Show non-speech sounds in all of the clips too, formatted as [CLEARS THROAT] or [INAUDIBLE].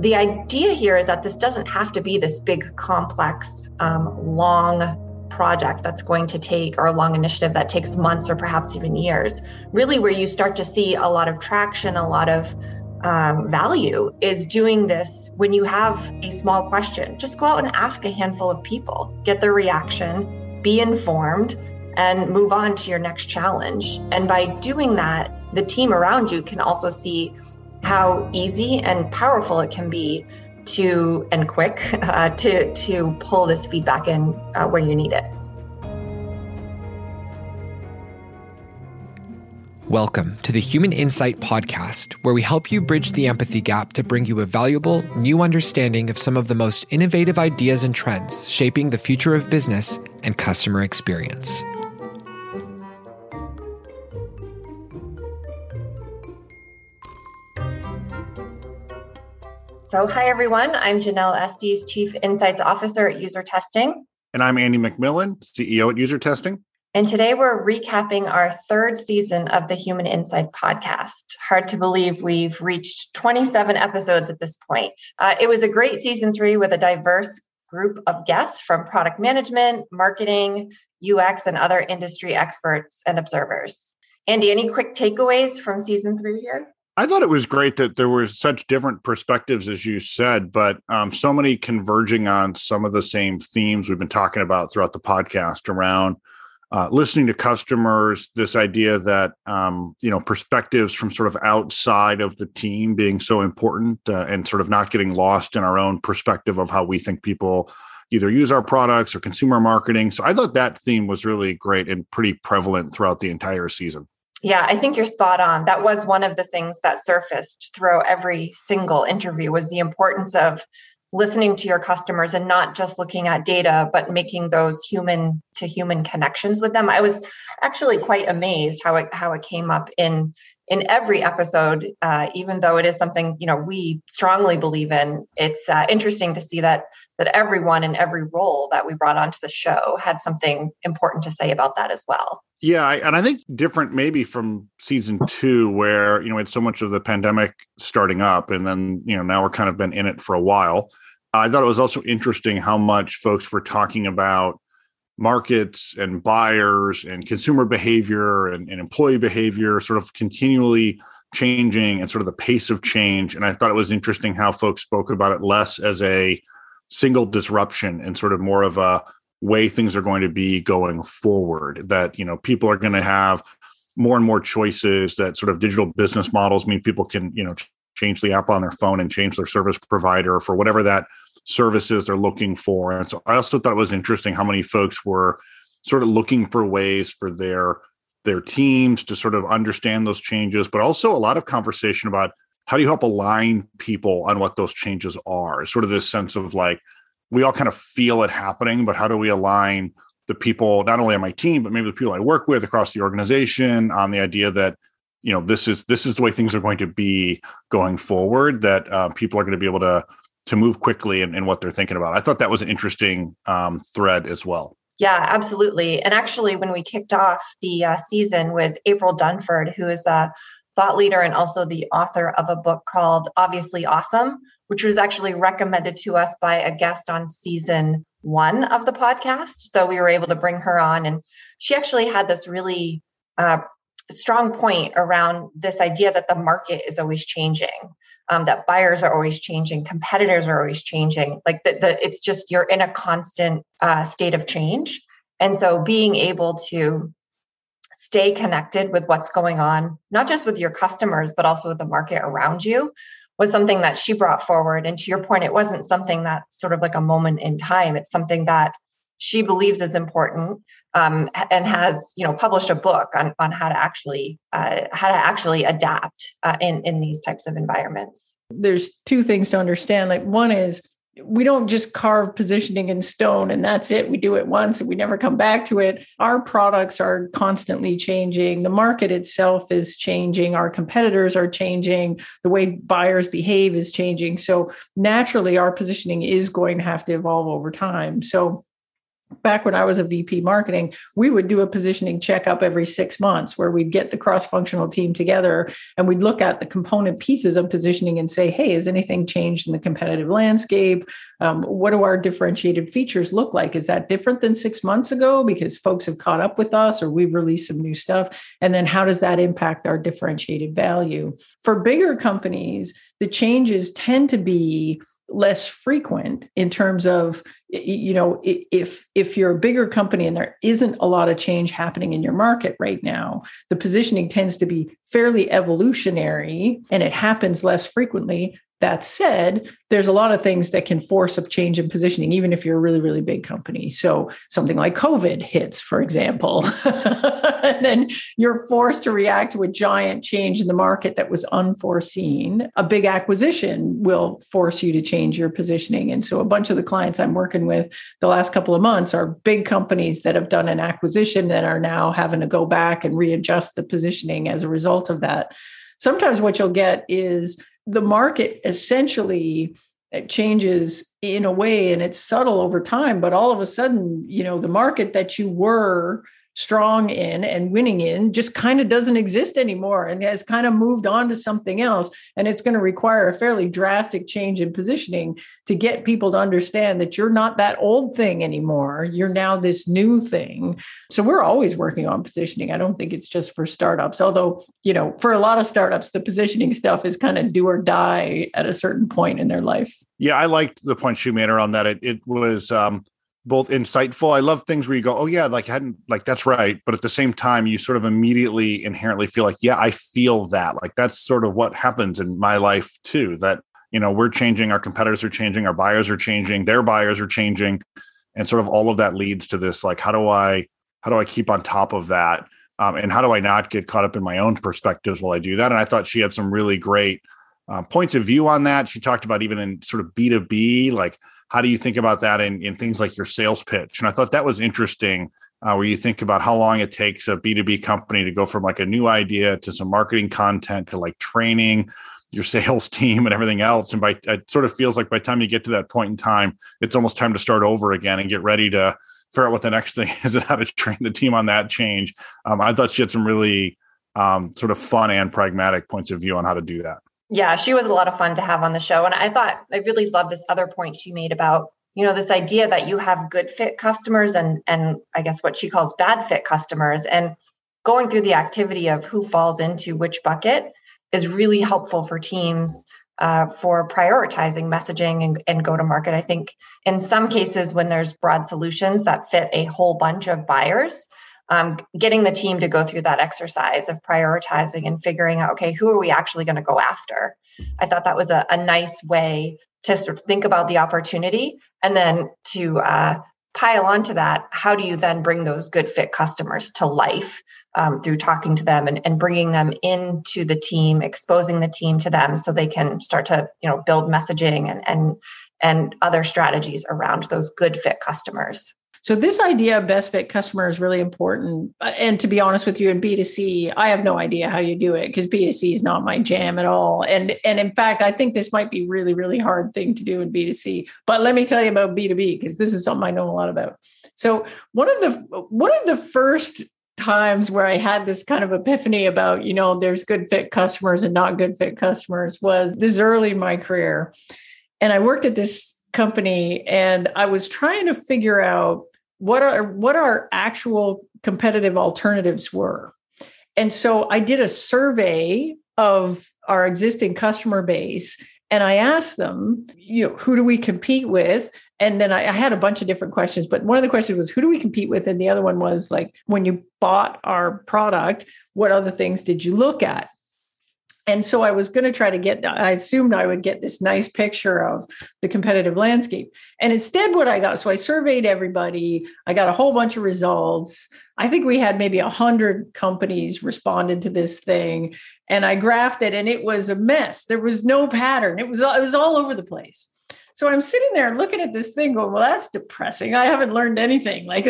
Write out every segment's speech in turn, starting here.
the idea here is that this doesn't have to be this big, complex, um, long project that's going to take, or a long initiative that takes months or perhaps even years. Really, where you start to see a lot of traction, a lot of um, value is doing this when you have a small question. Just go out and ask a handful of people, get their reaction, be informed, and move on to your next challenge. And by doing that, the team around you can also see how easy and powerful it can be to and quick [LAUGHS] uh, to to pull this feedback in uh, where you need it. Welcome to the Human Insight Podcast, where we help you bridge the empathy gap to bring you a valuable, new understanding of some of the most innovative ideas and trends shaping the future of business and customer experience. So, hi everyone. I'm Janelle Estes, Chief Insights Officer at UserTesting. And I'm Andy MacMillan, CEO at UserTesting. And today we're recapping our third season of the Human Insight podcast. Hard to believe we've reached 27 episodes at this point. Uh, it was a great season three with a diverse group of guests from product management, marketing, UX, and other industry experts and observers. Andy, any quick takeaways from season three here? I thought it was great that there were such different perspectives, as you said, but um, so many converging on some of the same themes we've been talking about throughout the podcast around uh, listening to customers. This idea that um, you know perspectives from sort of outside of the team being so important, uh, and sort of not getting lost in our own perspective of how we think people either use our products or consumer marketing. So I thought that theme was really great and pretty prevalent throughout the entire season. Yeah, I think you're spot on. That was one of the things that surfaced through every single interview was the importance of listening to your customers and not just looking at data but making those human to human connections with them. I was actually quite amazed how it how it came up in in every episode, uh, even though it is something you know we strongly believe in. It's uh, interesting to see that that everyone in every role that we brought onto the show had something important to say about that as well. Yeah, and I think different maybe from season two, where you know it's so much of the pandemic starting up, and then you know now we're kind of been in it for a while. I thought it was also interesting how much folks were talking about markets and buyers and consumer behavior and, and, employee behavior sort of continually changing and sort of the pace of change. And I thought it was interesting how folks spoke about it less as a single disruption and sort of more of a way things are going to be going forward that you know people are going to have more and more choices that sort of digital business models mean people can you know change the app on their phone and change their service provider for whatever that services they're looking for. And so I also thought it was interesting how many folks were sort of looking for ways for their their teams to sort of understand those changes, but also a lot of conversation about how do you help align people on what those changes are? Sort of this sense of like we all kind of feel it happening, but how do we align the people not only on my team, but maybe the people I work with across the organization on the idea that you know this is this is the way things are going to be going forward that uh, people are going to be able to to move quickly in, in what they're thinking about. I thought that was an interesting um, thread as well. Yeah, absolutely. And actually, when we kicked off the uh, season with April Dunford, who is a thought leader and also the author of a book called Obviously Awesome, which was actually recommended to us by a guest on season one of the podcast. So we were able to bring her on, and she actually had this really uh, strong point around this idea that the market is always changing um, that buyers are always changing, competitors are always changing. Like the, the it's just you're in a constant uh, state of change, and so being able to stay connected with what's going on, not just with your customers, but also with the market around you, was something that she brought forward. And to your point, it wasn't something that sort of like a moment in time. It's something that she believes is important um, and has you know published a book on, on how to actually uh, how to actually adapt uh, in in these types of environments. There's two things to understand. Like one is we don't just carve positioning in stone and that's it. We do it once and we never come back to it. Our products are constantly changing. The market itself is changing. Our competitors are changing. The way buyers behave is changing. So naturally our positioning is going to have to evolve over time. So back when I was a VP marketing, we would do a positioning checkup every six months where we'd get the cross functional team together and we'd look at the component pieces of positioning and say, hey, has anything changed in the competitive landscape? Um, what do our differentiated features look like? Is that different than six months ago because folks have caught up with us or we've released some new stuff? And then how does that impact our differentiated value? For bigger companies, the changes tend to be less frequent in terms of you know if if you're a bigger company and there isn't a lot of change happening in your market right now the positioning tends to be fairly evolutionary and it happens less frequently that said, there's a lot of things that can force a change in positioning, even if you're a really, really big company. So something like COVID hits, for example, [LAUGHS] and then you're forced to react to a giant change in the market that was unforeseen. A big acquisition will force you to change your positioning. And so a bunch of the clients I'm working with the last couple of months are big companies that have done an acquisition that are now having to go back and readjust the positioning as a result of that. Sometimes what you'll get is the market essentially uh, changes in a way and it's subtle over time but all of a sudden you know the market that you were strong in and winning in just kind of doesn't exist anymore and has kind of moved on to something else. And it's going to require a fairly drastic change in positioning to get people to understand that you're not that old thing anymore. You're now this new thing. So we're always working on positioning. I don't think it's just for startups, although, you know, for a lot of startups, the positioning stuff is kind of do or die at a certain point in their life. Yeah, I liked the point she made around that. It, it was um, both insightful. I love things where you go, oh yeah, like I hadn't like that's right, but at the same time, you sort of immediately inherently feel like, yeah, I feel that. Like that's sort of what happens in my life too. That you know we're changing, our competitors are changing, our buyers are changing, their buyers are changing, and sort of all of that leads to this like, how do I how do I keep on top of that, um, and how do I not get caught up in my own perspectives while I do that? And I thought she had some really great uh, points of view on that. She talked about even in sort of B two B, like how do you think about that in, in things like your sales pitch? And I thought that was interesting, uh, where you think about how long it takes a B2B company to go from like a new idea to some marketing content to like training your [LAUGHS] sales team and everything else. And by it sort of feels like by the time you get to that point in time, it's almost time to start over again and get ready to figure out what the next [LAUGHS] thing is and how to train the team on that change. Um, I thought she had some really um, sort of fun and pragmatic points of view on how to do that. Yeah, she was a lot of fun to have on the show. And I thought I really loved this other point she made about, you know, this idea that you have good fit customers and and I guess what she calls bad fit customers. And going through the activity of who falls into which bucket is really helpful for teams uh, for prioritizing messaging and, and go to market. I think in some cases, when there's broad solutions that fit a whole bunch of buyers, um, getting the team to go through that exercise of prioritizing and figuring out, okay, who are we actually going to go after? I thought that was a, a, nice way to sort of think about the opportunity and then to uh, pile onto that. How do you then bring those good fit customers to life um, through talking to them and, and bringing them into the team, exposing the team to them so they can start to, you know, build messaging and, and, and other strategies around those good fit customers. So this idea of best fit customer is really important. Uh, and to be honest with you, in B2C, I have no idea how you do it because B2C is not my jam at all. And and in fact, I think this might be really, really hard thing to do in B2C. But let me tell you about B2B because this is something I know a lot about. So one of the one of the first times where I had this kind of epiphany about, you know, there's good fit customers and not good fit customers was this early in my career. And I worked at this company and I was trying to figure out what are what our actual competitive alternatives were. And so I did a survey of our existing customer base and I asked them, you know, who do we compete with? And then I, I, had a bunch of different questions, but one of the questions was, who do we compete with? And the other one was like, when you bought our product, what other things did you look at? And so I was going to try to get, I assumed I would get this nice picture of the competitive landscape. And instead, what I got, so I surveyed everybody, I got a whole bunch of results. I think we had maybe a hundred companies responded to this thing. And I graphed it and it was a mess. There was no pattern. It was, it was all over the place. So I'm sitting there looking at this thing going, well, that's depressing. I haven't learned anything. Like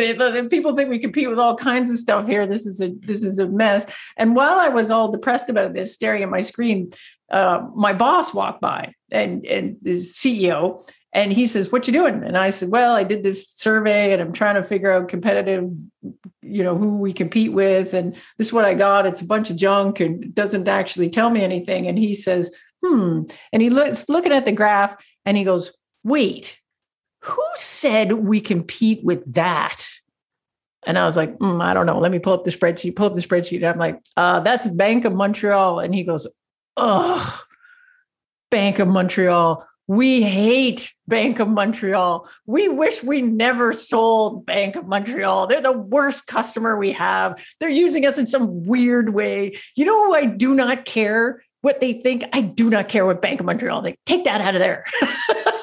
people think we compete with all kinds of stuff here. This is a this is a mess. And while I was all depressed about this, staring at my screen, uh, my boss walked by and and the CEO and he says what you doing and i said well i did this survey and i'm trying to figure out competitive you know who we compete with and this is what i got it's a bunch of junk and doesn't actually tell me anything and he says hmm and he looks looking at the graph and he goes wait who said we compete with that and i was like mm, i don't know let me pull up the spreadsheet pull up the spreadsheet and i'm like uh, that's bank of montreal and he goes oh bank of montreal we hate Bank of Montreal. We wish we never sold Bank of Montreal. They're the worst customer we have. They're using us in some weird way. You know who I do not care what they think? I do not care what Bank of Montreal think. Take that out of there. [LAUGHS]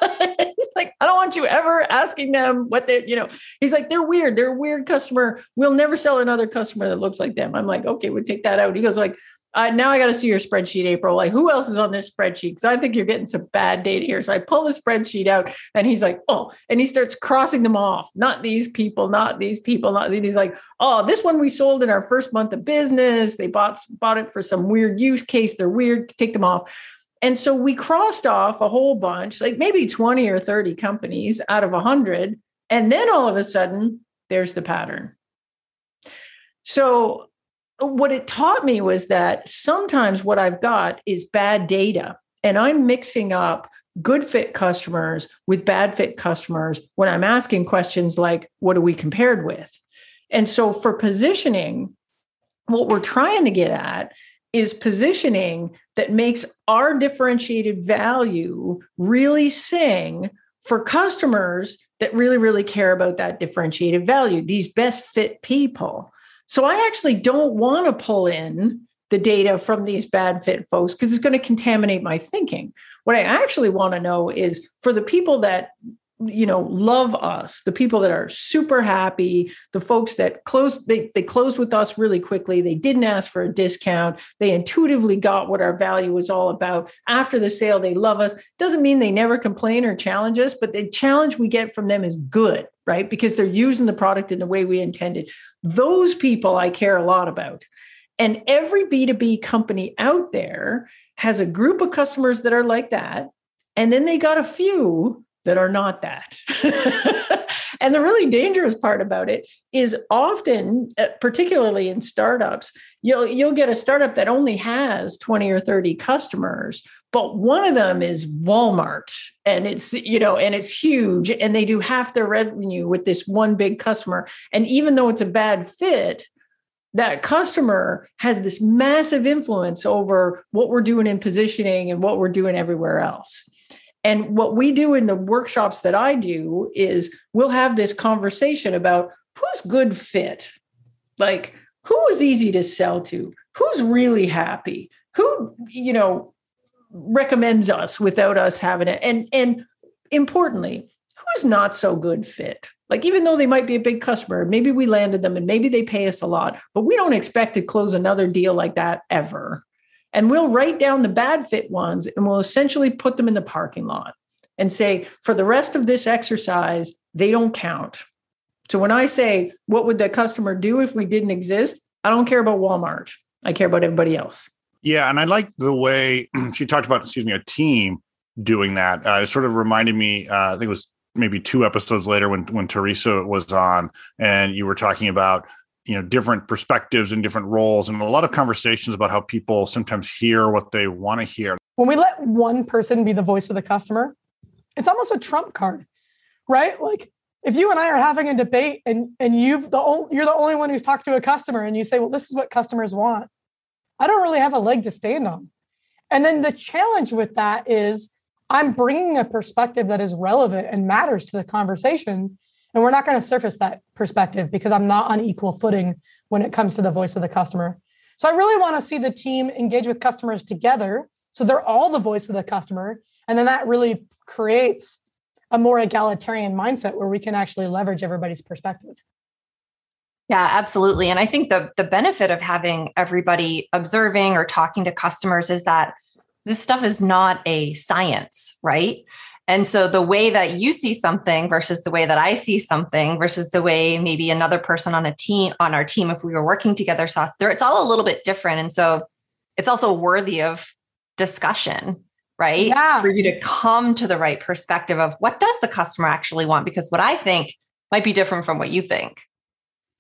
I don't want you ever asking them what they, you know, he's like, they're weird. They're a weird customer. We'll never sell another customer that looks like them. I'm like, okay, we'll take that out. He goes like, uh, now I got to see your spreadsheet, April. Like, who else is on this spreadsheet? Because I think you're getting some bad data here. So I pull the spreadsheet out, and he's like, "Oh," and he starts crossing them off. Not these people. Not these people. Not these. he's like, "Oh, this one we sold in our first month of business. They bought bought it for some weird use case. They're weird. Take them off." And so we crossed off a whole bunch, like maybe 20 or 30 companies out of 100. And then all of a sudden, there's the pattern. So what it taught me was that sometimes what I've got is bad data, and I'm mixing up good fit customers with bad fit customers when I'm asking questions like, what are we compared with? And so for positioning, what we're trying to get at is positioning that makes our differentiated value really sing for customers that really, really care about that differentiated value, these best fit people. So I actually don't want to pull in the data from these bad fit folks because it's going to contaminate my thinking. What I actually want to know is for the people that you know love us the people that are super happy the folks that closed they, they closed with us really quickly. They didn't ask for a discount. They intuitively got what our value was all about. After the sale they love us. Doesn't mean they never complain or challenge us but the challenge we get from them is good right? Because they're using the product in the way we intended. Those people i care a lot about. And every b2b company out there has a group of customers that are like that and then they got a few that are not that. [LAUGHS] and the really dangerous part about it is often, uh, particularly in startups, you'll you'll get a startup that only has 20 or 30 customers, but one of them is Walmart and it's you know and it's huge and they do half their revenue with this one big customer and even though it's a bad fit, that customer has this massive influence over what we're doing in positioning and what we're doing everywhere else. And what we do in the workshops that I do is we'll have this conversation about who's good fit, like who is easy to sell to, who's really happy, who, you know, recommends us without us having it. And and importantly, who's not so good fit. Like even though they might be a big customer, maybe we landed them and maybe they pay us a lot, but we don't expect to close another deal like that ever. And we'll write down the bad fit ones and we'll essentially put them in the parking lot and say, for the rest of this exercise, they don't count. So when I say, what would the customer do if we didn't exist? I don't care about Walmart. I care about everybody else. Yeah. And I like the way [CLEARS THROAT] she talked about, excuse me, a team doing that. Uh, it sort of reminded me, uh, I think it was maybe two episodes later when, when Teresa was on and you were talking about you know different perspectives and different roles and a lot of conversations about how people sometimes hear what they want to hear. When we let one person be the voice of the customer it's almost a trump card right? Like if you and i are having a debate and and you've the only, you're the only one who's talked to a customer and you say well this is what customers want i don't really have a leg to stand on. And then the challenge with that is i'm bringing a perspective that is relevant and matters to the conversation and we're not going to surface that perspective because I'm not on equal footing when it comes to the voice of the customer. So I really want to see the team engage with customers together. So they're all the voice of the customer. And then that really creates a more egalitarian mindset where we can actually leverage everybody's perspective. Yeah, absolutely. And I think the the benefit of having everybody observing or talking to customers is that this stuff is not a science, right? And so the way that you see something versus the way that I see something versus the way maybe another person on a team on our team, if we were working together, saw there, it's all a little bit different. And so it's also worthy of discussion, right? Yeah. For you to come to the right perspective of what does the customer actually want? Because what I think might be different from what you think.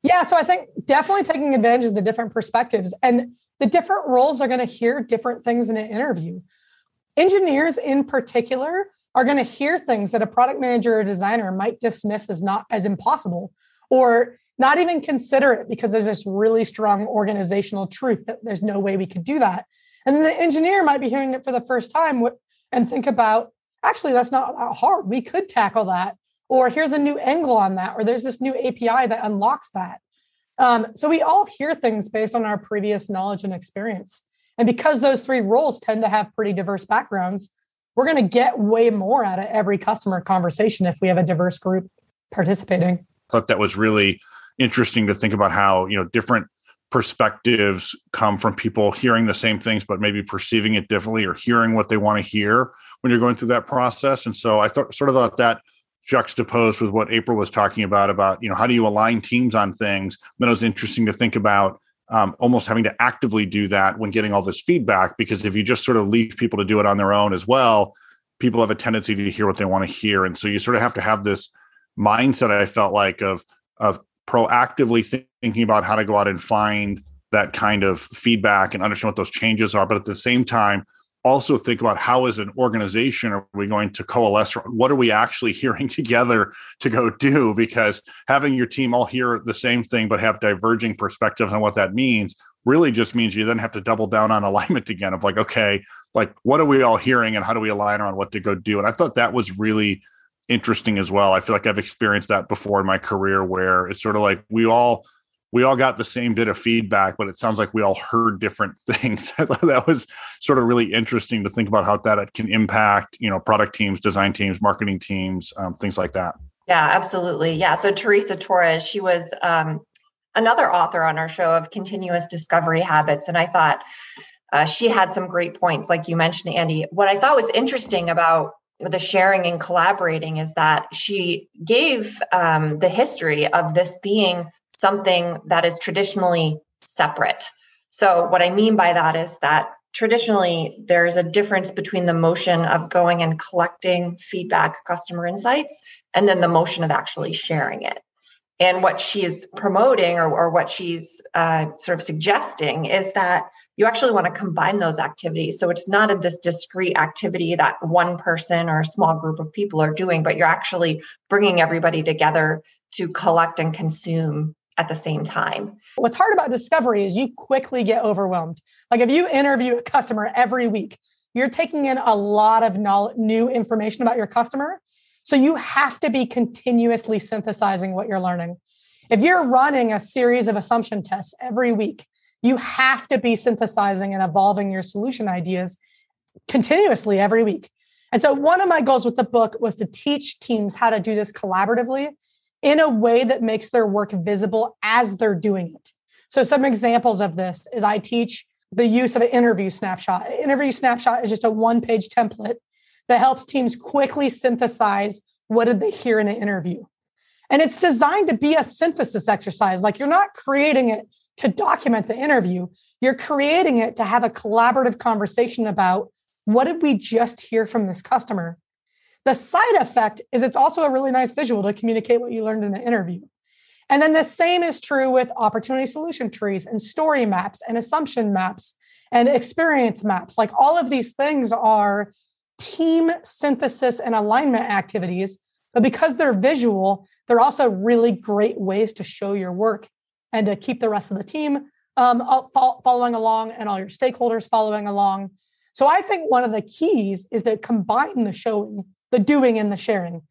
Yeah, so I think definitely taking advantage of the different perspectives and the different roles are going to hear different things in an interview. Engineers in particular are going to hear things that a product manager or designer might dismiss as not as impossible or not even consider it because there's this really strong organizational truth that there's no way we could do that. And then the engineer might be hearing it for the first time and think about, actually, that's not that hard. We could tackle that. Or here's a new angle on that. Or there's this new API that unlocks that. Um, so we all hear things based on our previous knowledge and experience. And because those three roles tend to have pretty diverse backgrounds, we're going to get way more out of every customer conversation if we have a diverse group participating. I thought that was really interesting to think about how, you know, different perspectives come from people hearing the same things but maybe perceiving it differently or hearing what they want to hear when you're going through that process. And so I thought sort of thought that juxtaposed with what April was talking about about, you know, how do you align teams on things? Then it was interesting to think about um, almost having to actively do that when getting all this feedback because if you just sort of leave people to do it on their own as well people have a tendency to hear what they want to hear. And so you sort of have to have this mindset i felt like of of proactively thinking about how to go out and find that kind of feedback and understand what those changes are. But at the same time also think about how as an organization are we going to coalesce? What are we actually [LAUGHS] hearing together to go do? Because having your team all hear the same thing but have diverging perspectives on what that means really just means you then have to double down on alignment again of like okay like what are we all hearing and how do we align around what to go do? And i thought that was really interesting as well. I feel like i've experienced that before in my career where it's sort of like we all we all got the same bit of feedback, but it sounds like we all heard different [LAUGHS] things. [LAUGHS] that was sort of really interesting to think about how that can impact, you know, product teams, design teams, marketing teams, um, things like that. Yeah, absolutely. Yeah. So Teresa Torres, she was um, another author on our show of continuous discovery habits, and I thought uh, she had some great points, like you mentioned, Andy. What I thought was interesting about the sharing and collaborating is that she gave um, the history of this being something that is traditionally separate. So, what I mean by that is that traditionally there's a difference between the motion of going and collecting feedback, customer insights, and then the motion of actually sharing it. And what she's promoting or, or what she's uh, sort of suggesting is that you actually want to combine those activities. So it's not a, this discrete activity that one person or a small group of people are doing, but you're actually bringing everybody together to collect and consume at the same time. What's hard about discovery is you quickly get overwhelmed. Like if you interview a customer every week, you're taking in a lot of new information about your customer. So you have to be continuously synthesizing what you're learning. If you're running a series of assumption tests every week, you have to be synthesizing and evolving your solution ideas continuously every week. And so one of my goals with the book was to teach teams how to do this collaboratively in a way that makes their work visible as they're doing it. So, some examples of this is I teach the use of an interview snapshot. An interview snapshot is just a one page template that helps teams quickly synthesize what did they hear in an interview. And it's designed to be a synthesis exercise. Like you're not creating it to document the interview, you're creating it to have a collaborative conversation about what did we just hear from this customer? The side effect is it's also a really nice visual to communicate what you learned in the interview. And then the same is true with opportunity solution trees and story maps and assumption maps and experience maps. Like all of these things are team synthesis and alignment activities, but because they're visual, they're also really great ways to show your work and to keep the rest of the team um, following along and all your stakeholders following along. So I think one of the keys is to combine the showing the doing and the sharing.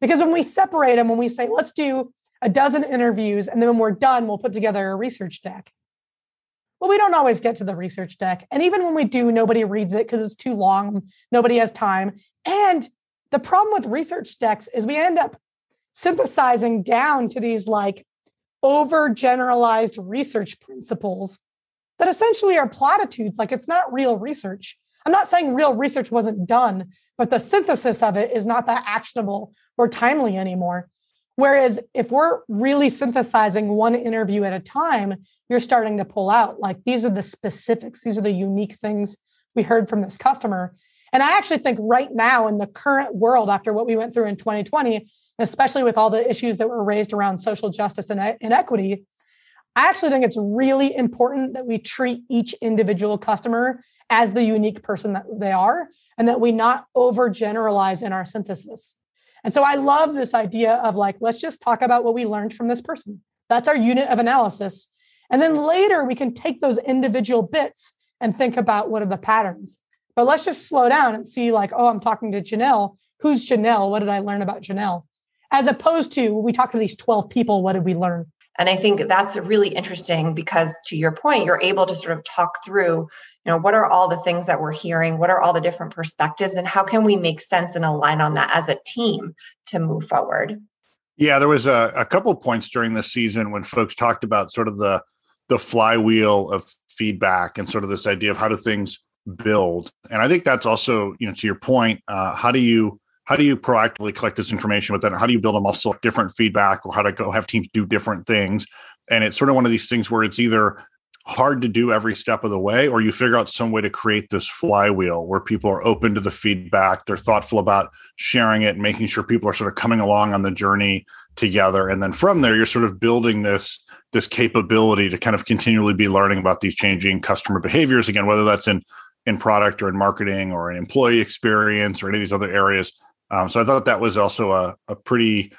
Because when we separate them, when we say, let's do a dozen interviews, and then when we're done, we'll put together a research deck. Well, we don't always get to the research deck. And even when we do, nobody reads it because it's too long. Nobody has time. And the problem with research decks is we end up synthesizing down to these like overgeneralized research principles that essentially are platitudes. Like it's not real research. I'm not saying real research wasn't done, but the synthesis of it is not that actionable or timely anymore. Whereas if we're really synthesizing one interview at a time, you're starting to pull out like these are the specifics, these are the unique things we heard from this customer. And I actually think right now in the current world, after what we went through in 2020, especially with all the issues that were raised around social justice and inequity, I actually think it's really important that we treat each individual customer as the unique person that they are and that we not overgeneralize in our synthesis. And so I love this idea of like, let's just talk about what we learned from this person. That's our unit of analysis. And then later we can take those individual bits and think about what are the patterns. But let's just slow down and see, like, oh, I'm talking to Janelle. Who's Janelle? What did I learn about Janelle? As opposed to we talked to these 12 people, what did we learn? And I think that's really interesting because to your point, you're able to sort of talk through, you know, what are all the things that we're hearing? What are all the different perspectives? And how can we make sense and align on that as a team to move forward? Yeah, there was a, a couple points during this season when folks talked about sort of the the flywheel of feedback and sort of this idea of how do things build. And I think that's also, you know, to your point, uh, how do you how do you proactively collect this information but then how do you build a muscle of different feedback or how to go have teams do different things? And it's sort of one of these things where it's either hard to do every step of the way or you figure out some way to create this flywheel where people are open to the feedback they're thoughtful about sharing it making sure people are sort of coming along on the journey together. And then from there you're sort of building this this capability to kind of continually be learning about these changing customer behaviors again whether that's in in product or in marketing or in employee experience or any of these other areas um, so I thought that was also a, a pretty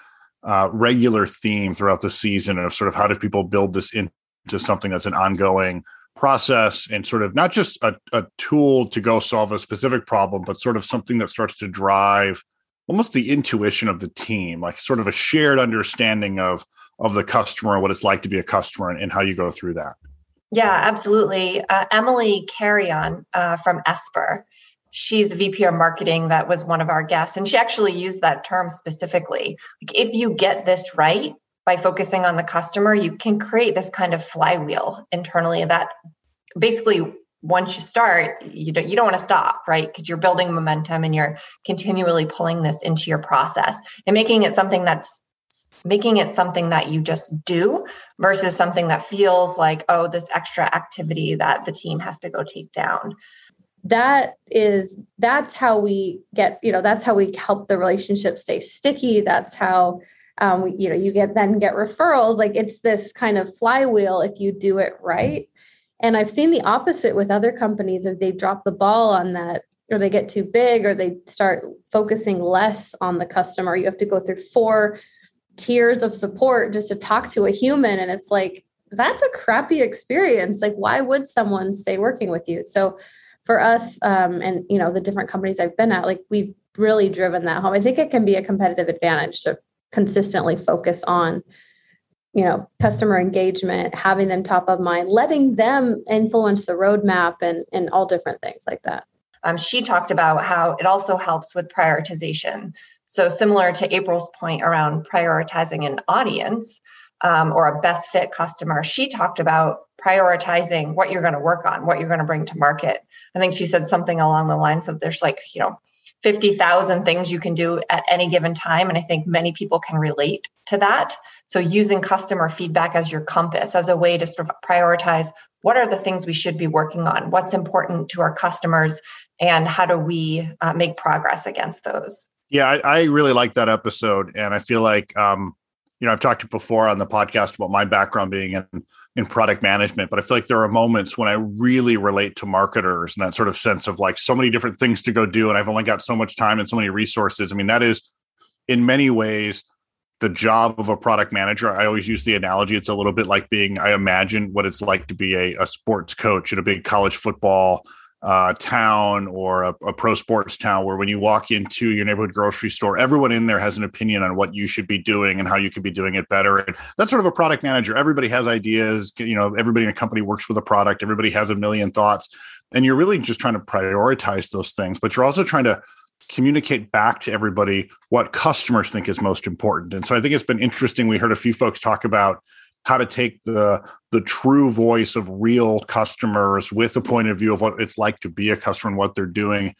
uh, regular theme throughout the season of sort of how do people build this into something that's an ongoing process and sort of not just a, a tool to go solve a specific problem, but sort of something that starts to drive almost the intuition of the team, like sort of a shared understanding of of the customer, what it's like to be a customer, and, and how you go through that. Yeah, absolutely. Uh, Emily Carrion uh, from Esper she's a VP of marketing that was one of our guests, and she actually used that term specifically. Like if you get this right by focusing on the customer, you can create this kind of flywheel internally that basically once you start, you don't you don't want to stop, right? Because you're building momentum and you're continually pulling this into your process and making it something that's making it something that you just do versus something that feels like oh this extra activity that the team has to go take down that is that's how we get you know that's how we help the relationship stay sticky. That's how um, we, you know you get then get referrals. Like it's this kind of flywheel if you do it right. And i've seen the opposite with other companies if they drop the ball on that or they get too big or they start focusing less on the customer. You have to go through four tiers of support just to talk to a human. And it's like that's a crappy experience. Like why would someone stay working with you? So for us um, and you know the different companies i've been at like we've really driven that home. I think it can be a competitive advantage to consistently focus on you know customer engagement having them top of mind letting them influence the roadmap and and all different things like that. Um, she talked about how it also helps with prioritization. So similar to april's point around prioritizing an audience um, or a best fit customer she talked about prioritizing what you're going to work on, what you're going to bring to market. I think she said something along the lines of there's like, you know, 50,000 things you can do at any given time. And I think many people can relate to that. So using customer feedback as your compass, as a way to sort of prioritize what are the things we should be working on, what's important to our customers, and how do we uh, make progress against those. Yeah, I, I, really like that episode. And I feel like um, you know, I've talked before on the podcast about my background being in, in product management, but I feel like there are moments when I really relate to marketers and that sort of sense of like so many different things to go do. And I've only got so much time and so many resources. I mean, that is in many ways the job of a product manager. I always use the analogy. It's a little bit like being, I imagine what it's like to be a, a sports coach at a big college football uh, town or a, a, pro sports town where when you walk into your neighborhood grocery store, everyone in there has an opinion on what you should be doing and how you could be doing it better. And that's sort of a product manager. Everybody has ideas. You know, everybody in a company works with a product. Everybody has a million thoughts, and you're really just trying to prioritize those things. But you're also trying to communicate back to everybody what customers think is most important. And so I think it's been interesting. We heard a few folks talk about how to take the the true voice of real customers with a point of view of what it's like to be a customer and what they're doing.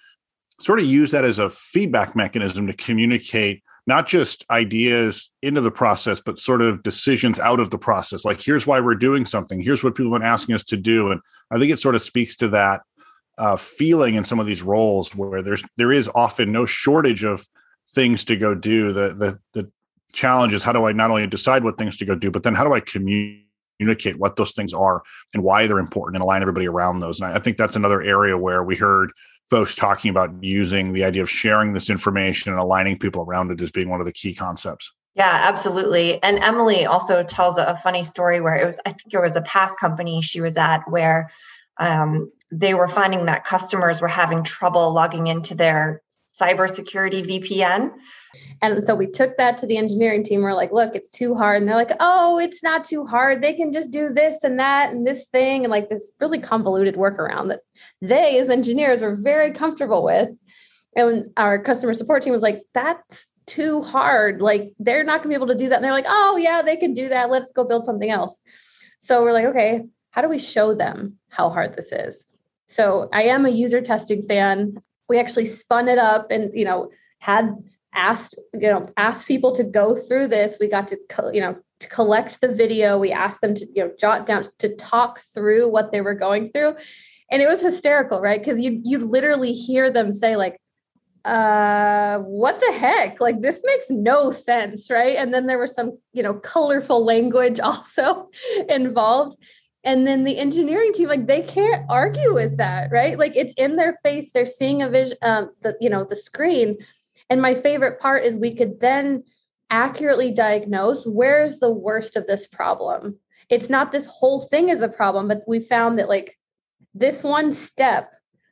Sort of use that as a feedback mechanism to communicate not just ideas into the process but sort of decisions out of the process. Like here's why we're doing something. Here's what people have been asking us to do. And i think it sort of speaks to that uh, feeling in some of these roles where there's there is often no shortage of things to go do. The the the challenge is how do I not only decide what things to go do, but then how do I communicate what those things are and why they're important and align everybody around those. And I think that's another area where we heard folks talking about using the idea of sharing this information and aligning people around it as being one of the key concepts. Yeah, absolutely. And Emily also tells a funny story where it was, I think it was a past company she was at where um, they were finding that customers were having trouble logging into their cybersecurity VPN. And so we took that to the engineering team. We're like, look, it's too hard. And they're like, oh, it's not too hard. They can just do this and that and this thing and like this really convoluted workaround that they, as engineers, were very comfortable with. And our customer support team was like, that's too hard. Like, they're not going to be able to do that. And they're like, oh, yeah, they can do that. Let's go build something else. So we're like, okay, how do we show them how hard this is? So I am a user testing fan. We actually spun it up and, you know, had asked you know asked people to go through this. We got to you know to collect the video. We asked them to you know jot down to talk through what they were going through. And it was hysterical right? Because you you literally hear them say like uh what the heck? Like this makes no sense right? And then there was some you know colorful language [LAUGHS] also involved and then the engineering team like they can't argue with that right like it's in their face they're seeing a vision um the you know the screen and my favorite part is we could then accurately diagnose where's the worst of this problem. It's not this whole thing is a problem, but we found that like this one step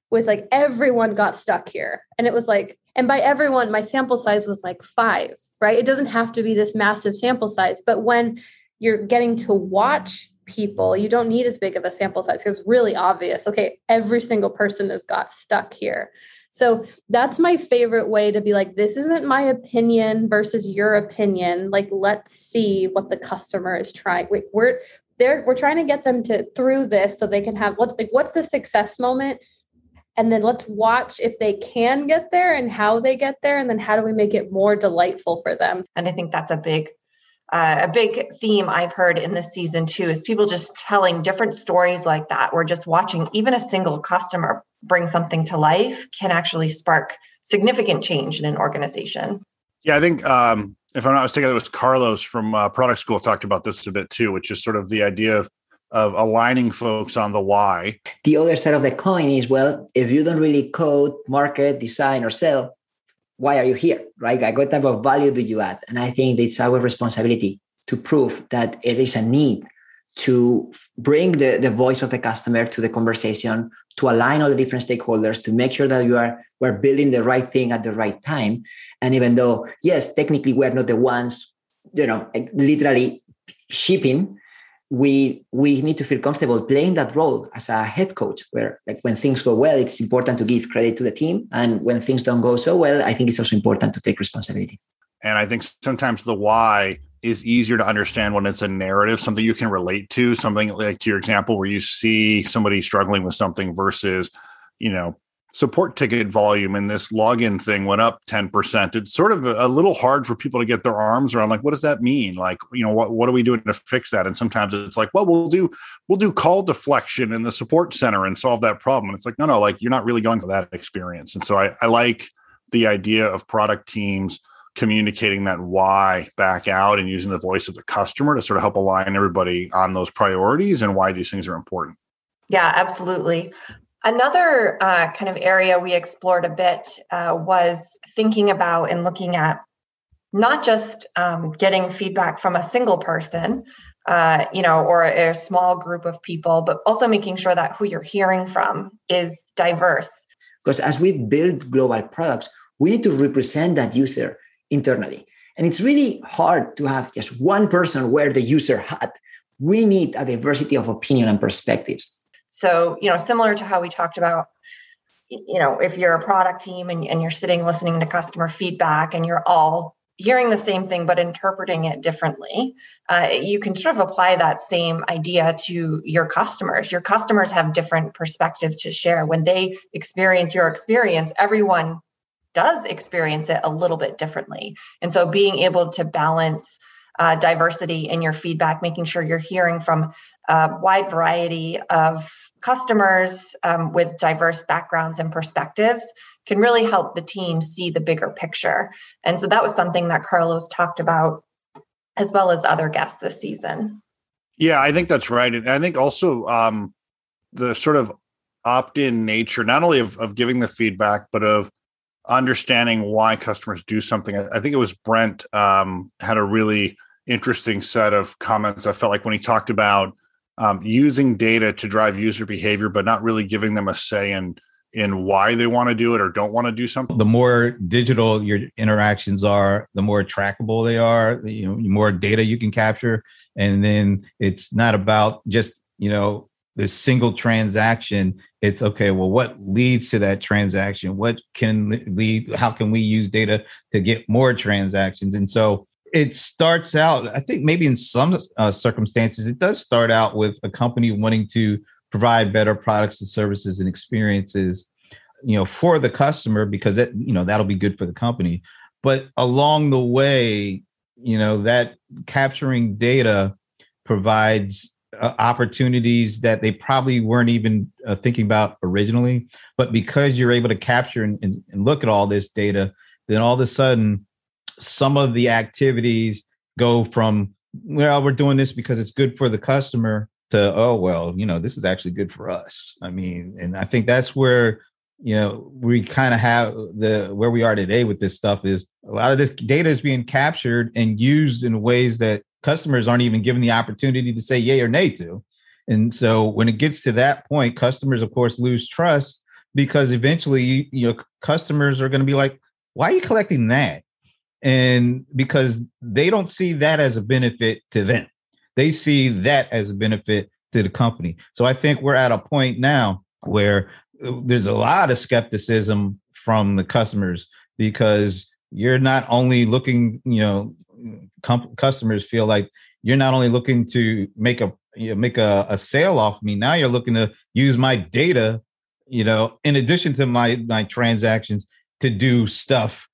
was like everyone got stuck here. And it was like, and by everyone, my sample size was like five, right? It doesn't have to be this massive sample size, but when you're getting to watch people, you don't need as big of a sample size because it's really obvious. Okay, every single person has got stuck here. So that's my favorite way to be like, this isn't my opinion versus your opinion. Like, let's see what the customer is trying. Wait, we're there, we're trying to get them to through this so they can have what's like what's the success moment? And then let's watch if they can get there and how they get there. And then how do we make it more delightful for them? And I think that's a big uh, a big theme I've heard in this season too is people just telling different stories like that. We're just watching even a single customer bring something to life can actually spark significant change in an organization. Yeah, I think um, if I'm not mistaken, it was Carlos from uh, Product School talked about this a bit too, which is sort of the idea of of aligning folks on the why. The other side of the coin is well, if you don't really code, market, design, or sell, why are you here right? Like what type of value do you add? And i think it's our responsibility to prove that it is a need to bring the, the voice of the customer to the conversation to align all the different stakeholders to make sure that you are we're building the right thing at the right time. And even though yes technically we're not the ones you know literally shipping we we need to feel comfortable playing that role as a head coach where like when things go well it's important to give credit to the team. And when things don't go so well i think it's also important to take responsibility. And i think sometimes the why is easier to understand when it's a narrative something you can relate to something like to your example where you see somebody struggling with something versus you know support ticket volume and this login thing went up 10%. It's sort of a, little hard for people to get their arms around like what does that mean? Like, you know, what what are we doing to fix that? And sometimes it's like, well, we'll do we'll do call deflection in the support center and solve that problem. And it's like, no, no, like you're not really going through that experience. And so I, I like the idea of product teams communicating that why back out and using the voice of the customer to sort of help align everybody on those priorities and why these things are important. Yeah, absolutely. Another uh, kind of area we explored a bit uh, was thinking about and looking at not just um, getting feedback from a single person, uh, you know, or a, a small group of people, but also making sure that who you're hearing from is diverse. Because as we build global products, we need to represent that user internally. And it's really hard to have just one person wear the user hat. We need a diversity of opinion and perspectives. So, you know, similar to how we talked about, you know, if you're a product team and, and you're sitting listening to customer feedback and you're all hearing the same thing but interpreting it differently uh, you can sort of apply that same idea to your customers. Your customers have different perspective to share. When they experience your experience everyone does experience it a little bit differently. And so being able to balance uh, diversity in your feedback making sure you're hearing from a wide variety of customers um, with diverse backgrounds and perspectives can really help the team see the bigger picture. And so that was something that Carlos talked about as well as other guests this season. Yeah, I think that's right. And I think also um, the sort of opt in nature, not only of, of giving the feedback, but of understanding why customers do something. I, think it was Brent um, had a really interesting set of comments. I felt like when he talked about um, using data to drive user behavior, but not really giving them a say in in why they want to do it or don't want to do something. The more digital your interactions are, the more trackable they are. You know, more data you can capture, and then it's not about just you know this single transaction. It's okay. Well, what leads to that transaction? What can lead? How can we use data to get more transactions? And so it starts out, I think maybe in some uh, circumstances, it does start out with a company wanting to provide better products and services and experiences, you know, for the customer because that, you know, that'll be good for the company. But along the way, you know, that capturing data provides uh, opportunities that they probably weren't even uh, thinking about originally. But because you're able to capture and, and, and look at all this data, then all of a sudden some of the activities go from well we're doing this because it's good for the customer to oh well you know this is actually good for us. I mean and i think that's where you know we kind of have the where we are today with this stuff is a lot of this data is being captured and used in ways that customers aren't even given the opportunity to say yay or nay to. And so when it gets to that point customers of course lose trust because eventually you know customers are going to be like why are you collecting that and because they don't see that as a benefit to them. They see that as a benefit to the company. So i think we're at a point now where uh, there's a lot of skepticism from the customers because you're not only looking you know com- customers feel like you're not only looking to make a you know, make a, a sale off me now you're looking to use my data you know in addition to my my transactions to do stuff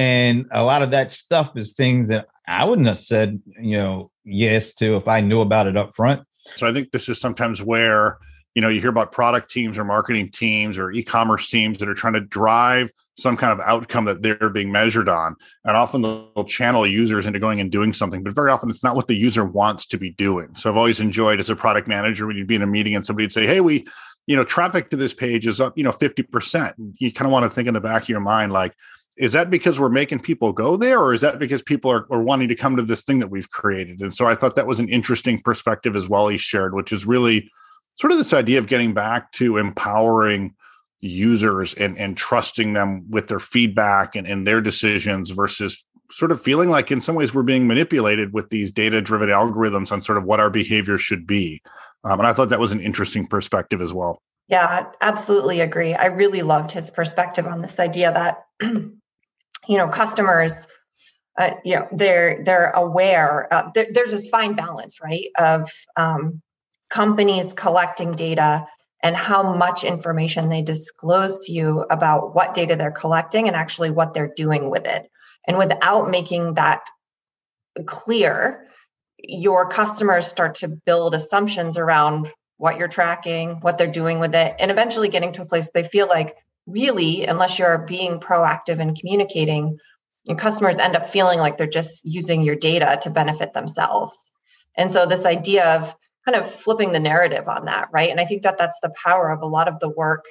and a lot of that stuff is things that I wouldn't have said, you know, yes to if I knew about it up front. So I think this is sometimes where, you know, you hear about product teams or marketing teams or e-commerce teams that are trying to drive some kind of outcome that they're being measured on. And often they'll channel users into going and doing something, but very often it's not what the user wants to be doing. So I've always enjoyed as a product manager when you'd be in a meeting and somebody'd say, Hey, we, you know, traffic to this page is up, you know, 50%. You kind of want to think in the back of your mind, like, is that because we're making people go there or is that because people are, are wanting to come to this thing that we've created? And so i thought that was an interesting perspective as well he shared which is really sort of this idea of getting back to empowering users and, and trusting them with their feedback and, and their decisions versus sort of feeling like in some ways we're being manipulated with these data driven algorithms on sort of what our behavior should be. Um, and i thought that was an interesting perspective as well. Yeah absolutely agree. I really loved his perspective on this idea that [CLEARS THROAT] you know customers uh, you know they're they're aware uh, there, there's this fine balance right of um, companies collecting data and how much information they disclose to you about what data they're collecting and actually what they're doing with it. And without making that clear your customers start to build assumptions around what you're tracking what they're doing with it and eventually getting to a place they feel like really, unless you're being proactive and communicating, your customers end up feeling like they're just using your data to benefit themselves. And so, this idea of kind of flipping the narrative on that, right? And I think that that's the power of a lot of the work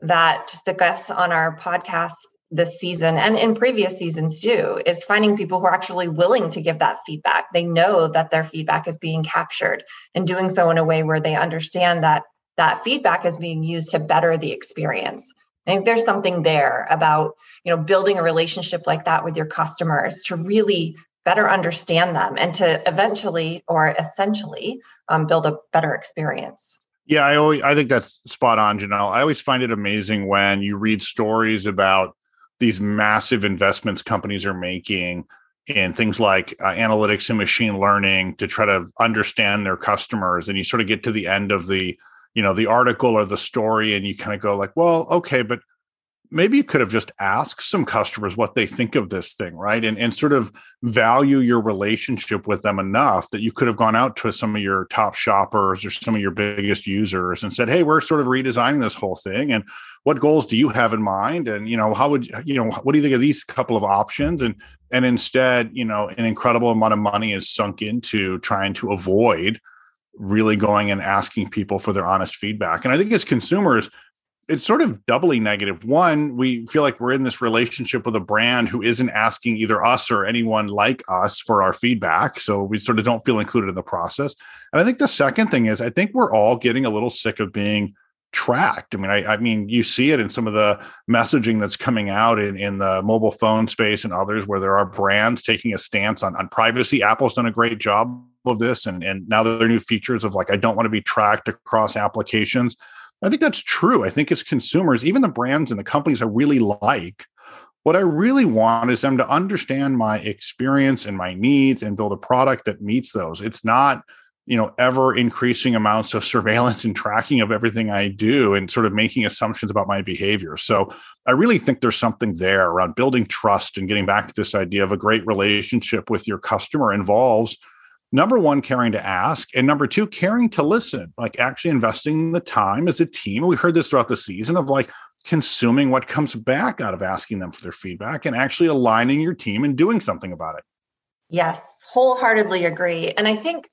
that the guests on our podcast this season and in previous seasons do is finding people who are actually willing to give that feedback. They know that their feedback is being captured and doing so in a way where they understand that that feedback is being used to better the experience. I think there's something there about, you know, building a relationship like that with your customers to really better understand them and to eventually or essentially um, build a better experience. Yeah, I always I think that's spot on, Janelle. I always find it amazing when you read stories about these massive investments companies are making in things like uh, analytics and machine learning to try to understand their customers and you sort of get to the end of the you know the article or the story and you kind of go like well okay but maybe you could have just asked some customers what they think of this thing, right? And, and sort of value your relationship with them enough that you could have gone out to some of your top shoppers or some of your biggest users and said, Hey, we're sort of redesigning this whole thing. And what goals do you have in mind? And, you know, how would, you know, what do you think of these couple of options? And, and instead, you know, an incredible amount of money is sunk into trying to avoid really going and asking people for their honest feedback. And I think as consumers, it's sort of doubly negative. One, we feel like we're in this relationship with a brand who isn't asking either us or anyone like us for our feedback. So we sort of don't feel included in the process. And I think the second thing is, I think we're all getting a little sick of being tracked. I mean, I, I mean, you see it in some of the messaging that's coming out in, in the mobile phone space and others where there are brands taking a stance on, on privacy. Apple's done a great job of this. And, and now there are new features of like, I don't want to be tracked across applications. I think that's true. I think as consumers, even the brands and the companies I really like, what I really want is them to understand my experience and my needs and build a product that meets those. It's not, you know, ever increasing amounts of surveillance and tracking of everything I do and sort of making assumptions about my behavior. So I really think there's something there around building trust and getting back to this idea of a great relationship with your customer involves number one, caring to ask, and number two, caring to listen, like actually investing the time as a team. We heard this throughout the season of like consuming what comes back out of asking them for their feedback and actually aligning your team and doing something about it. Yes, wholeheartedly agree. And I think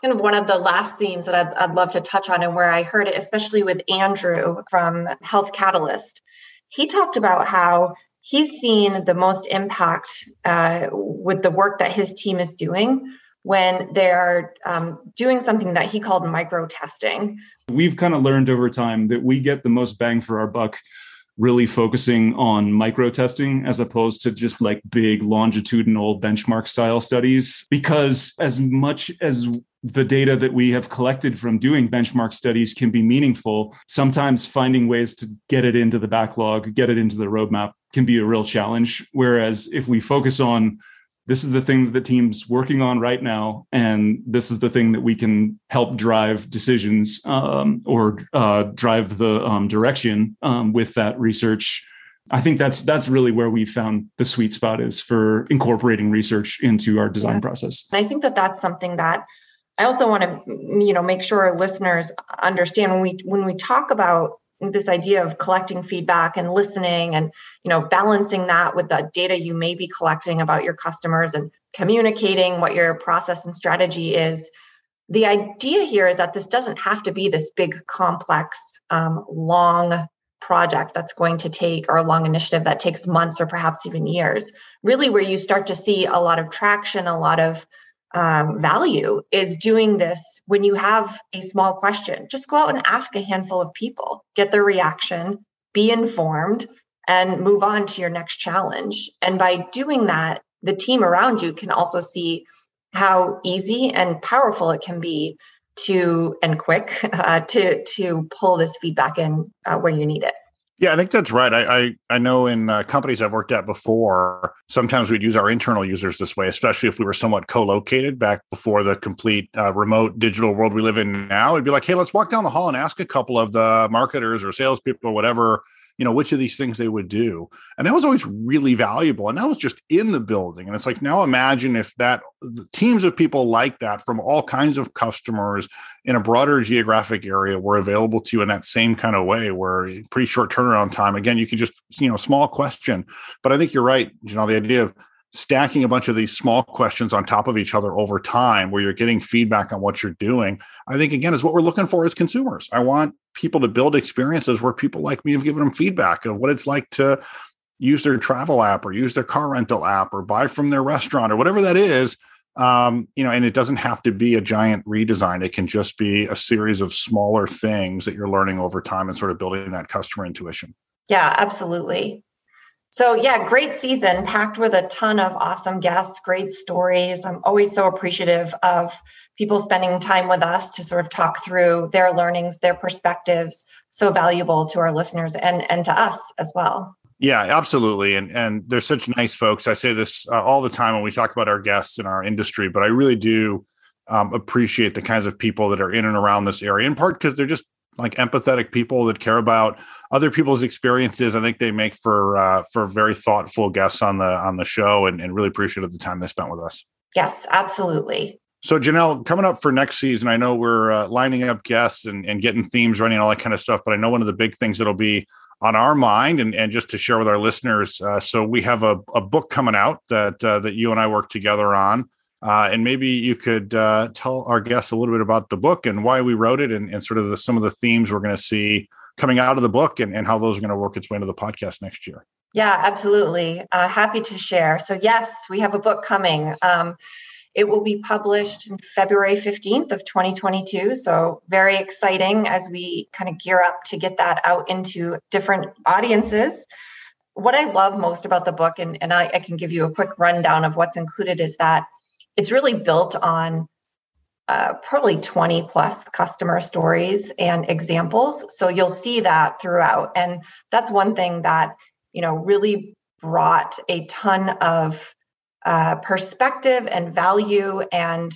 kind of one of the last themes that I'd, I'd love to touch on and where I heard it, especially with Andrew from Health Catalyst, he talked about how he's seen the most impact uh, with the work that his team is doing when they're um, doing something that he called micro testing. We've kind of learned over time that we get the most bang for our buck really focusing on micro testing as opposed to just like big longitudinal benchmark style studies because as much as the data that we have collected from doing benchmark studies can be meaningful sometimes finding ways to get it into the backlog get it into the roadmap can be a real challenge whereas if we focus on this is the thing that the team's working on right now and this is the thing that we can help drive decisions um, or uh, drive the um, direction um, with that research i think that's that's really where we found the sweet spot is for incorporating research into our design yeah. process and i think that that's something that i also want to you know make sure our listeners understand when we when we talk about this idea of collecting feedback and listening and you know balancing that with the data you may be collecting about your customers and communicating what your process and strategy is. The idea here is that this doesn't have to be this big complex um, long project that's going to take or a long initiative that takes months or perhaps even years. Really where you start to see a lot of traction a lot of um, value is doing this when you have a small question. Just go out and ask a handful of people, get their reaction, be informed, and move on to your next challenge. And by doing that, the team around you can also see how easy and powerful it can be to and quick [LAUGHS] uh, to to pull this feedback in uh, where you need it. Yeah, I think that's right. I I, I know in uh, companies I've worked at before, sometimes we'd use our internal users this way, especially if we were somewhat co-located back before the complete uh, remote digital world we live in now. It'd be like, hey, let's walk down the hall and ask a couple of the marketers or salespeople or whatever you know which of these things they would do. And that was always really valuable and that was just in the building. And it's like now imagine if that teams of people like that from all kinds of customers in a broader geographic area were available to you in that same kind of way where pretty short turnaround time. Again you can just you know small question. But i think you're right you know the idea of stacking a bunch of these small questions on top of each other over time where you're getting feedback on what you're doing i think again is what we're looking for as consumers. I want people to build experiences where people like me have given them feedback of what it's like to use their travel app or use their car rental app or buy from their restaurant or whatever that is um, you know and it doesn't have to be a giant redesign. It can just be a series of smaller things that you're learning over time and sort of building that customer intuition. Yeah absolutely so, yeah, great season packed with a ton of awesome guests, great stories. I'm always so appreciative of people spending time with us to sort of talk through their learnings, their perspectives, so valuable to our listeners and, and to us as well. Yeah, absolutely. And and they're such nice folks. I say this uh, all the time when we talk about our guests in our industry, but I really do um, appreciate the kinds of people that are in and around this area. In part because they're just like empathetic people that care about other people's experiences. I think they make for uh, for very thoughtful guests on the on the show, and, and really appreciated the time they spent with us. Yes, absolutely. So, Janelle, coming up for next season, I know we're uh, lining up guests and, and getting themes running, all that kind of stuff. But I know one of the big things that'll be on our mind and, and just to share with our listeners. Uh, so, we have a, a book coming out that uh, that you and I work together on. Uh, and maybe you could uh, tell our guests a little bit about the book and why we wrote it and, and sort of the, some of the themes we're going to see coming out of the book and, and how those are going to work its way into the podcast next year. Yeah, absolutely. Uh, happy to share. So, yes, we have a book coming. Um, it will be published February 15th of 2022. So very exciting as we kind of gear up to get that out into different audiences. What I love most about the book, and, and I, I can give you a quick rundown of what's included, is that it's really built on uh, probably 20 plus customer stories and examples. So you'll see that throughout. And that's one thing that, you know, really brought a ton of uh, perspective and value and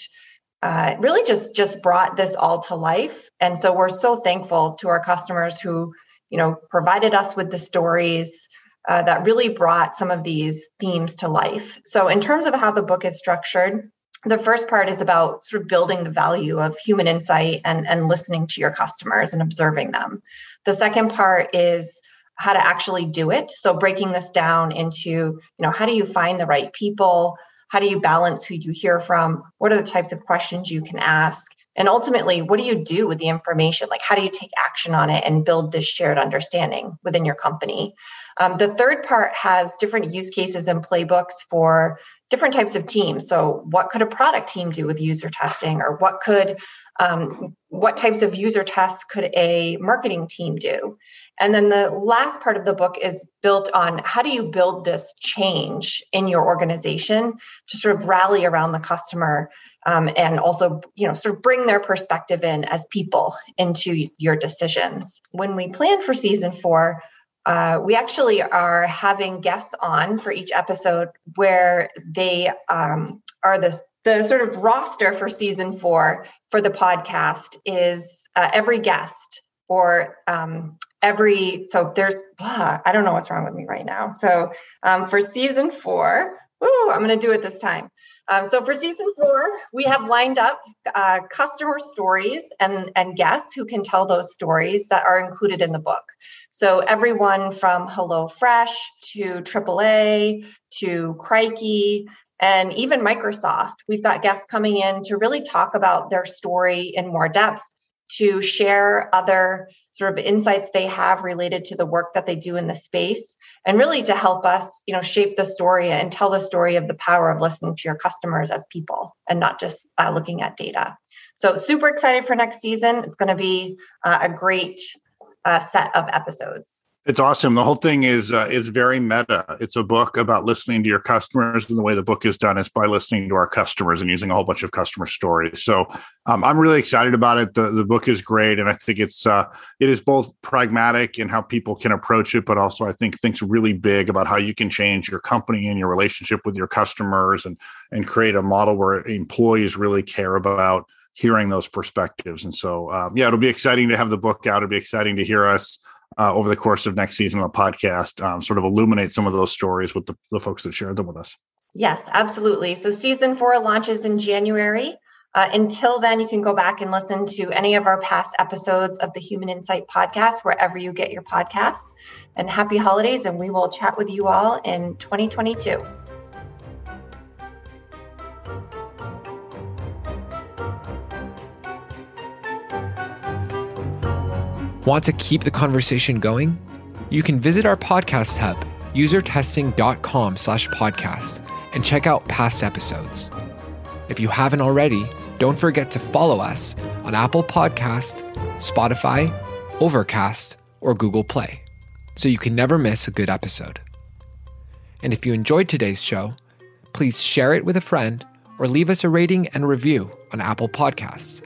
uh, really just just brought this all to life and so we're so thankful to our customers who you know provided us with the stories uh, that really brought some of these themes to life so in terms of how the book is structured the first part is about sort of building the value of human insight and, and listening to your customers and observing them the second part is how to actually do it. So breaking this down into, you know, how do you find the right people? How do you balance who you hear from? What are the types of questions you can ask? And ultimately, what do you do with the information? Like, how do you take action on it and build this shared understanding within your company? Um, the third part has different use cases and playbooks for different types of teams. So, what could a product team do with user testing, or what could um, what types of user tests could a marketing team do? And then the last part of the book is built on how do you build this change in your organization to sort of rally around the customer um, and also you know sort of bring their perspective in as people into your decisions. When we plan for season four, uh, we actually are having guests on for each episode where they um, are the the sort of roster for season four for the podcast is uh, every guest or um, every so there's blah, i don't know what's wrong with me right now so um, for season four ooh, i'm going to do it this time um, so for season four we have lined up uh, customer stories and and guests who can tell those stories that are included in the book. So everyone from HelloFresh to aaa to crikey and even microsoft we've got guests coming in to really talk about their story in more depth to share other sort of insights they have related to the work that they do in the space and really to help us you know shape the story and tell the story of the power of listening to your customers as people and not just uh, looking at data. So super excited for next season. It's going to be uh, a great uh, set of episodes it's awesome. The whole thing is uh, is very meta. It's a book about listening to your customers, and the way the book is done is by listening to our customers and using a whole bunch of customer stories. So um, I'm really excited about it. The the book is great, and I think it's uh, it is both pragmatic in how people can approach it, but also I think thinks really big about how you can change your company and your relationship with your customers, and and create a model where employees really care about hearing those perspectives. And so um, yeah, it'll be exciting to have the book out. It'll be exciting to hear us uh, over the course of next season of the podcast, um, sort of illuminate some of those stories with the, the folks that shared them with us. Yes, absolutely. So season four launches in January. Uh, until then, you can go back and listen to any of our past episodes of the Human Insight podcast, wherever you get your podcasts. And happy holidays, and we will chat with you all in 2022. Want to keep the conversation going? You can visit our podcast hub, usertesting.com slash podcast, and check out past episodes. If you haven't already, don't forget to follow us on Apple Podcast, Spotify, Overcast, or Google Play, so you can never miss a good episode. And if you enjoyed today's show, please share it with a friend or leave us a rating and review on Apple Podcast.